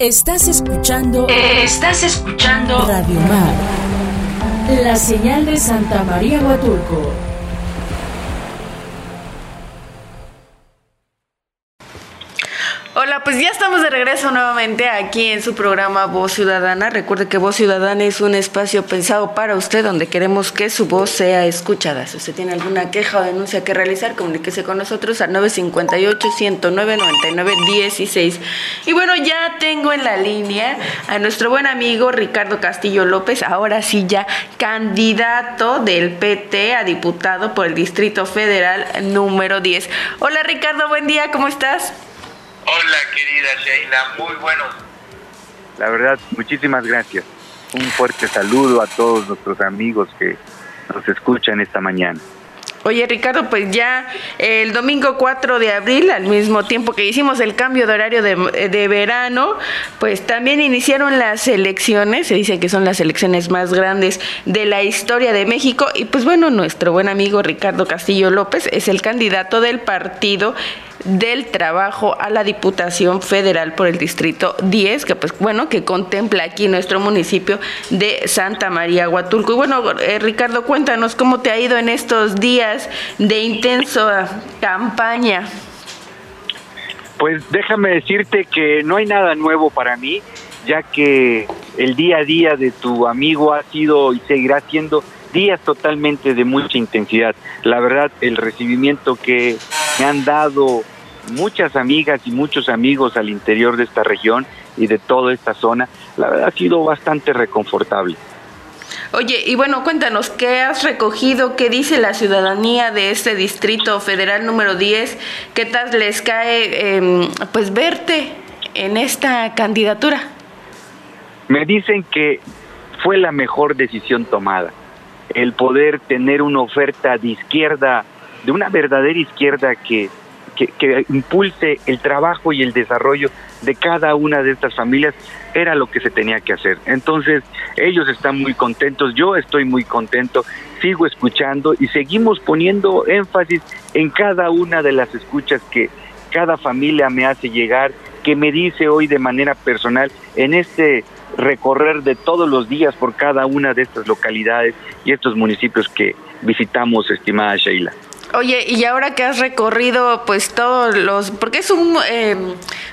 Estás escuchando. Estás escuchando. Radio Mar. La señal de Santa María Huatulco. Hola, pues ya estamos de regreso nuevamente aquí en su programa Voz Ciudadana. Recuerde que Voz Ciudadana es un espacio pensado para usted donde queremos que su voz sea escuchada. Si usted tiene alguna queja o denuncia que realizar, comuníquese con nosotros al 958-109-99-16. Y bueno, ya tengo en la línea a nuestro buen amigo Ricardo Castillo López, ahora sí ya candidato del PT a diputado por el Distrito Federal número 10. Hola Ricardo, buen día, ¿cómo estás? Hola, querida Sheila, muy buenos. La verdad, muchísimas gracias. Un fuerte saludo a todos nuestros amigos que nos escuchan esta mañana. Oye Ricardo, pues ya el domingo 4 de abril, al mismo tiempo que hicimos el cambio de horario de, de, verano, pues también iniciaron las elecciones, se dice que son las elecciones más grandes de la historia de México y pues bueno, nuestro buen amigo Ricardo Castillo López es el candidato del partido del trabajo a la Diputación Federal por el Distrito 10, que pues bueno, que contempla aquí nuestro municipio de Santa María Huatulco. Y bueno, eh, Ricardo, cuéntanos cómo te ha ido en estos días de intensa campaña. Pues déjame decirte que no hay nada nuevo para mí, ya que el día a día de tu amigo ha sido y seguirá siendo días totalmente de mucha intensidad. La verdad, el recibimiento que me han dado muchas amigas y muchos amigos al interior de esta región y de toda esta zona, la verdad ha sido bastante reconfortable. Oye, y bueno, cuéntanos, ¿qué has recogido? ¿Qué dice la ciudadanía de este distrito federal número 10? ¿Qué tal les cae eh, pues verte en esta candidatura? Me dicen que fue la mejor decisión tomada, el poder tener una oferta de izquierda, de una verdadera izquierda que que, impulse el trabajo y el desarrollo de cada una de estas familias era lo que se tenía que hacer. Entonces, ellos están muy contentos, yo estoy muy contento, sigo escuchando y seguimos poniendo énfasis en cada una de las escuchas que cada familia me hace llegar, que me dice hoy de manera personal en este recorrer de todos los días por cada una de estas localidades y estos municipios que visitamos, estimada Sheila. Oye, y ahora que has recorrido pues todos los, porque es un, eh,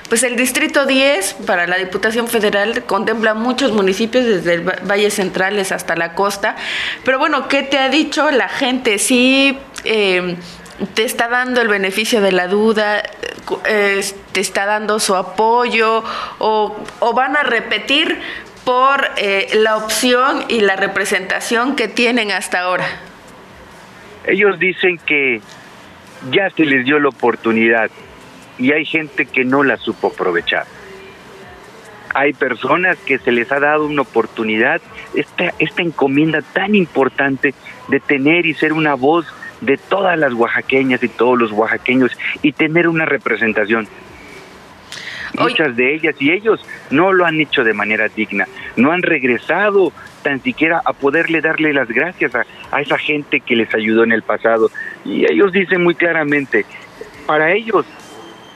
pues el Distrito 10 para la Diputación Federal contempla muchos municipios desde el Valle Centrales hasta la costa, pero bueno, ¿qué te ha dicho la gente? Sí, eh, te está dando el beneficio de la duda, te está dando su apoyo o, o van a repetir por eh, la opción y la representación que tienen hasta ahora. Ellos dicen que ya se les dio la oportunidad y hay gente que no la supo aprovechar. Hay personas que se les ha dado una oportunidad, esta, esta encomienda tan importante de tener y ser una voz de todas las oaxaqueñas y todos los oaxaqueños y tener una representación. Muchas de ellas y ellos no lo han hecho de manera digna, no han regresado tan siquiera a poderle darle las gracias a, a esa gente que les ayudó en el pasado. Y ellos dicen muy claramente, para ellos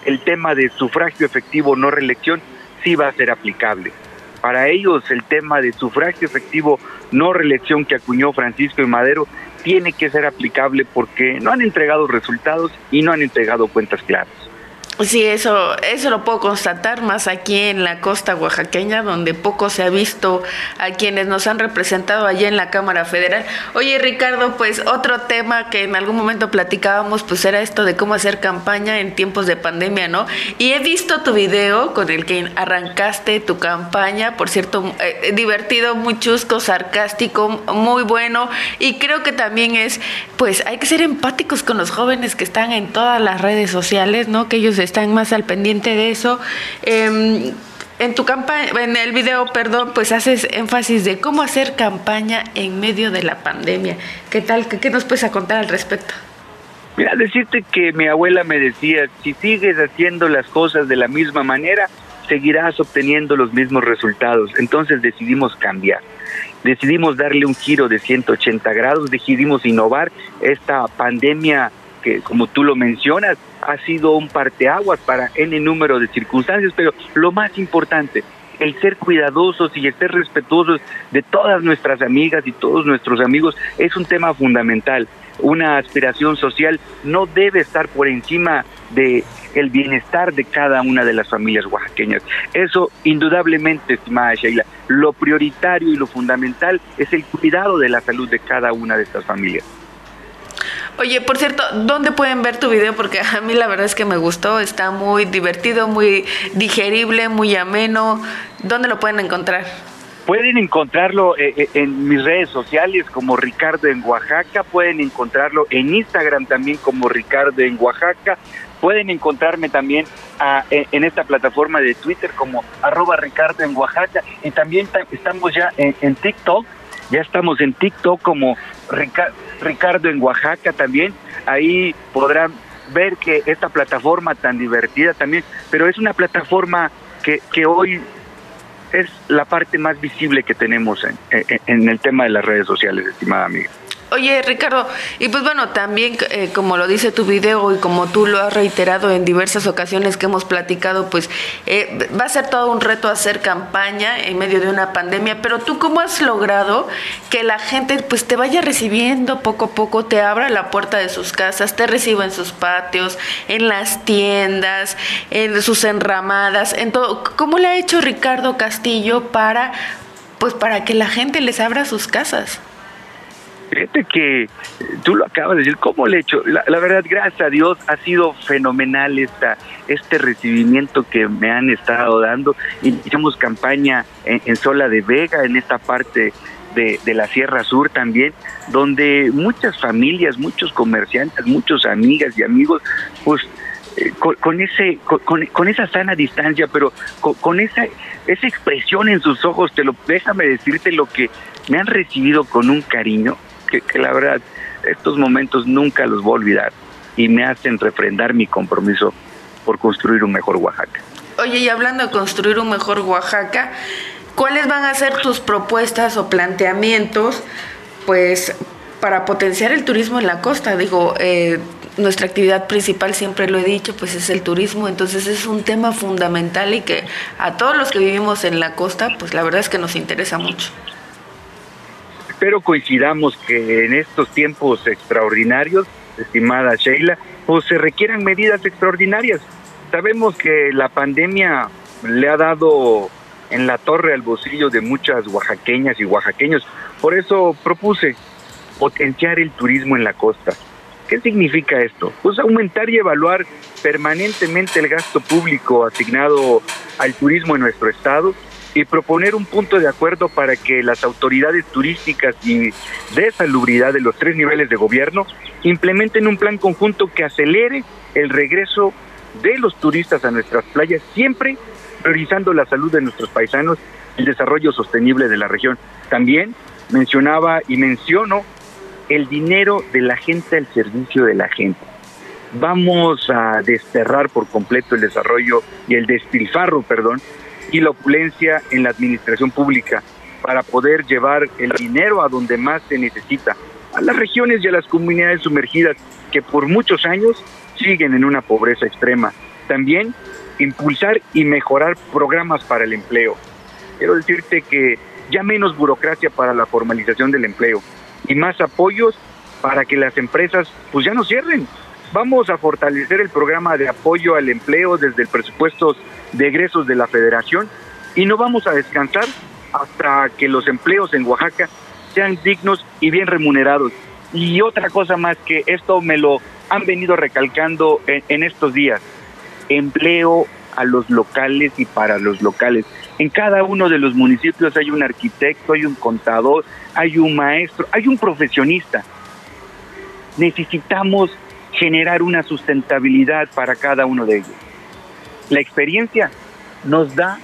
el tema de sufragio efectivo no reelección sí va a ser aplicable. Para ellos el tema de sufragio efectivo no reelección que acuñó Francisco y Madero tiene que ser aplicable porque no han entregado resultados y no han entregado cuentas claras. Sí, eso, eso lo puedo constatar más aquí en la costa oaxaqueña, donde poco se ha visto a quienes nos han representado allá en la Cámara Federal. Oye, Ricardo, pues otro tema que en algún momento platicábamos, pues era esto de cómo hacer campaña en tiempos de pandemia, ¿no? Y he visto tu video con el que arrancaste tu campaña, por cierto, eh, divertido, muy chusco, sarcástico, muy bueno, y creo que también es, pues hay que ser empáticos con los jóvenes que están en todas las redes sociales, ¿no? Que ellos están más al pendiente de eso. Eh, en tu campaña, en el video, perdón, pues haces énfasis de cómo hacer campaña en medio de la pandemia. ¿Qué tal? ¿Qué, qué nos puedes contar al respecto? Mira, decirte que mi abuela me decía, si sigues haciendo las cosas de la misma manera, seguirás obteniendo los mismos resultados. Entonces decidimos cambiar. Decidimos darle un giro de 180 grados, decidimos innovar. Esta pandemia que como tú lo mencionas, ha sido un parteaguas para N número de circunstancias, pero lo más importante, el ser cuidadosos y el ser respetuosos de todas nuestras amigas y todos nuestros amigos es un tema fundamental. Una aspiración social no debe estar por encima de el bienestar de cada una de las familias oaxaqueñas. Eso indudablemente, estimada Sheila, lo prioritario y lo fundamental es el cuidado de la salud de cada una de estas familias. Oye, por cierto, ¿dónde pueden ver tu video? Porque a mí la verdad es que me gustó, está muy divertido, muy digerible, muy ameno. ¿Dónde lo pueden encontrar? Pueden encontrarlo eh, eh, en mis redes sociales como Ricardo en Oaxaca, pueden encontrarlo en Instagram también como Ricardo en Oaxaca, pueden encontrarme también ah, en esta plataforma de Twitter como arroba Ricardo en Oaxaca y también estamos ya en TikTok ya estamos en TikTok como Ricardo en Oaxaca también. Ahí podrán ver que esta plataforma tan divertida también, pero es una plataforma que, que hoy es la parte más visible que tenemos en, en el tema de las redes sociales, estimada amiga. Oye, Ricardo, y pues bueno, también eh, como lo dice tu video y como tú lo has reiterado en diversas ocasiones que hemos platicado, pues eh, va a ser todo un reto hacer campaña en medio de una pandemia, pero tú cómo has logrado que la gente pues te vaya recibiendo poco a poco, te abra la puerta de sus casas, te reciba en sus patios, en las tiendas, en sus enramadas, en todo. ¿Cómo le ha hecho Ricardo Castillo para pues para que la gente les abra sus casas? Fíjate que eh, tú lo acabas de decir, ¿cómo le he hecho? La, verdad, gracias a Dios, ha sido fenomenal esta, este recibimiento que me han estado dando. Iniciamos campaña en, Sola de Vega, en esta parte de, la Sierra Sur también, donde muchas familias, muchos comerciantes, muchos amigas y amigos, pues eh, con, ese con, esa sana distancia pero con, esa esa expresión en sus ojos te lo déjame decirte lo que me han recibido con un cariño que, la verdad estos momentos nunca los voy a olvidar y me hacen refrendar mi compromiso por construir un mejor Oaxaca. Oye, y hablando de construir un mejor Oaxaca, ¿cuáles van a ser tus propuestas o planteamientos, pues, para potenciar el turismo en la costa? Digo, eh, nuestra actividad principal, siempre lo he dicho, pues es el turismo, entonces es un tema fundamental y que a todos los que vivimos en la costa, pues la verdad es que nos interesa mucho espero coincidamos que en estos tiempos extraordinarios, estimada Sheila, pues se requieran medidas extraordinarias. Sabemos que la pandemia le ha dado en la torre al bolsillo de muchas oaxaqueñas y oaxaqueños. Por eso propuse potenciar el turismo en la costa. ¿Qué significa esto? Pues aumentar y evaluar permanentemente el gasto público asignado al turismo en nuestro estado y proponer un punto de acuerdo para que las autoridades turísticas y de salubridad de los tres niveles de gobierno implementen un plan conjunto que acelere el regreso de los turistas a nuestras playas, siempre priorizando la salud de nuestros paisanos y el desarrollo sostenible de la región. También mencionaba y menciono el dinero de la gente al servicio de la gente. Vamos a desterrar por completo el desarrollo y el despilfarro, perdón, y la opulencia en la administración pública para poder llevar el dinero a donde más se necesita, a las regiones y a las comunidades sumergidas que por muchos años siguen en una pobreza extrema. También impulsar y mejorar programas para el empleo. Quiero decirte que ya menos burocracia para la formalización del empleo y más apoyos para que las empresas pues ya no cierren, Vamos a fortalecer el programa de apoyo al empleo desde el presupuesto de egresos de la federación y no vamos a descansar hasta que los empleos en Oaxaca sean dignos y bien remunerados. Y otra cosa más que esto me lo han venido recalcando en, estos días, empleo a los locales y para los locales. En cada uno de los municipios hay un arquitecto, hay un contador, hay un maestro, hay un profesionista. Necesitamos generar una sustentabilidad para cada uno de ellos. La experiencia nos da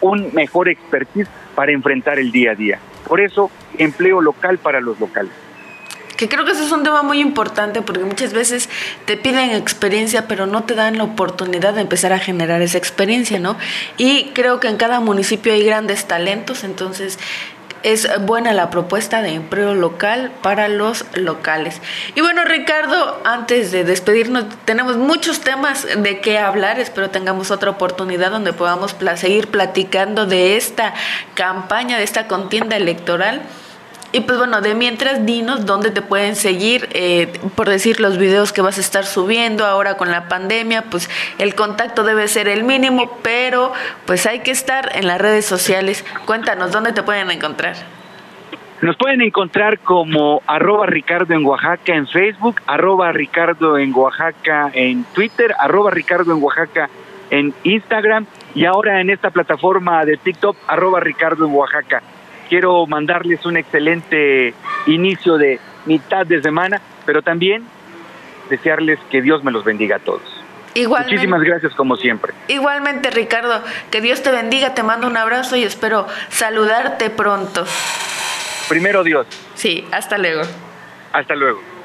un mejor expertise para enfrentar el día a día. Por eso, empleo local para los locales. Que creo que ese es un tema muy importante porque muchas veces te piden experiencia, pero no te dan la oportunidad de empezar a generar esa experiencia, ¿no? Y creo que en cada municipio hay grandes talentos, entonces es buena la propuesta de empleo local para los locales. Y bueno, Ricardo, antes de despedirnos, tenemos muchos temas de qué hablar. Espero tengamos otra oportunidad donde podamos seguir platicando de esta campaña, de esta contienda electoral. Y pues bueno, de mientras dinos dónde te pueden seguir, eh, por decir los videos que vas a estar subiendo ahora con la pandemia, pues el contacto debe ser el mínimo, pero pues hay que estar en las redes sociales. Cuéntanos dónde te pueden encontrar. Nos pueden encontrar como arroba Ricardo en Oaxaca en Facebook, arroba Ricardo en Oaxaca en Twitter, arroba Ricardo en Oaxaca en Instagram y ahora en esta plataforma de TikTok, arroba Ricardo en Oaxaca. Quiero mandarles un excelente inicio de mitad de semana, pero también desearles que Dios me los bendiga a todos. Muchísimas gracias como siempre. Igualmente Ricardo, que Dios te bendiga, te mando un abrazo y espero saludarte pronto. Primero Dios. Sí, hasta luego. Hasta luego.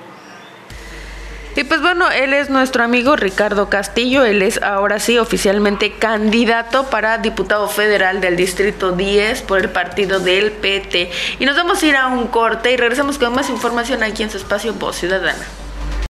Y pues bueno, él es nuestro amigo Ricardo Castillo, él es ahora sí oficialmente candidato para diputado federal del Distrito 10 por el partido del PT. Y nos vamos a ir a un corte y regresamos con más información aquí en su espacio Voz Ciudadana.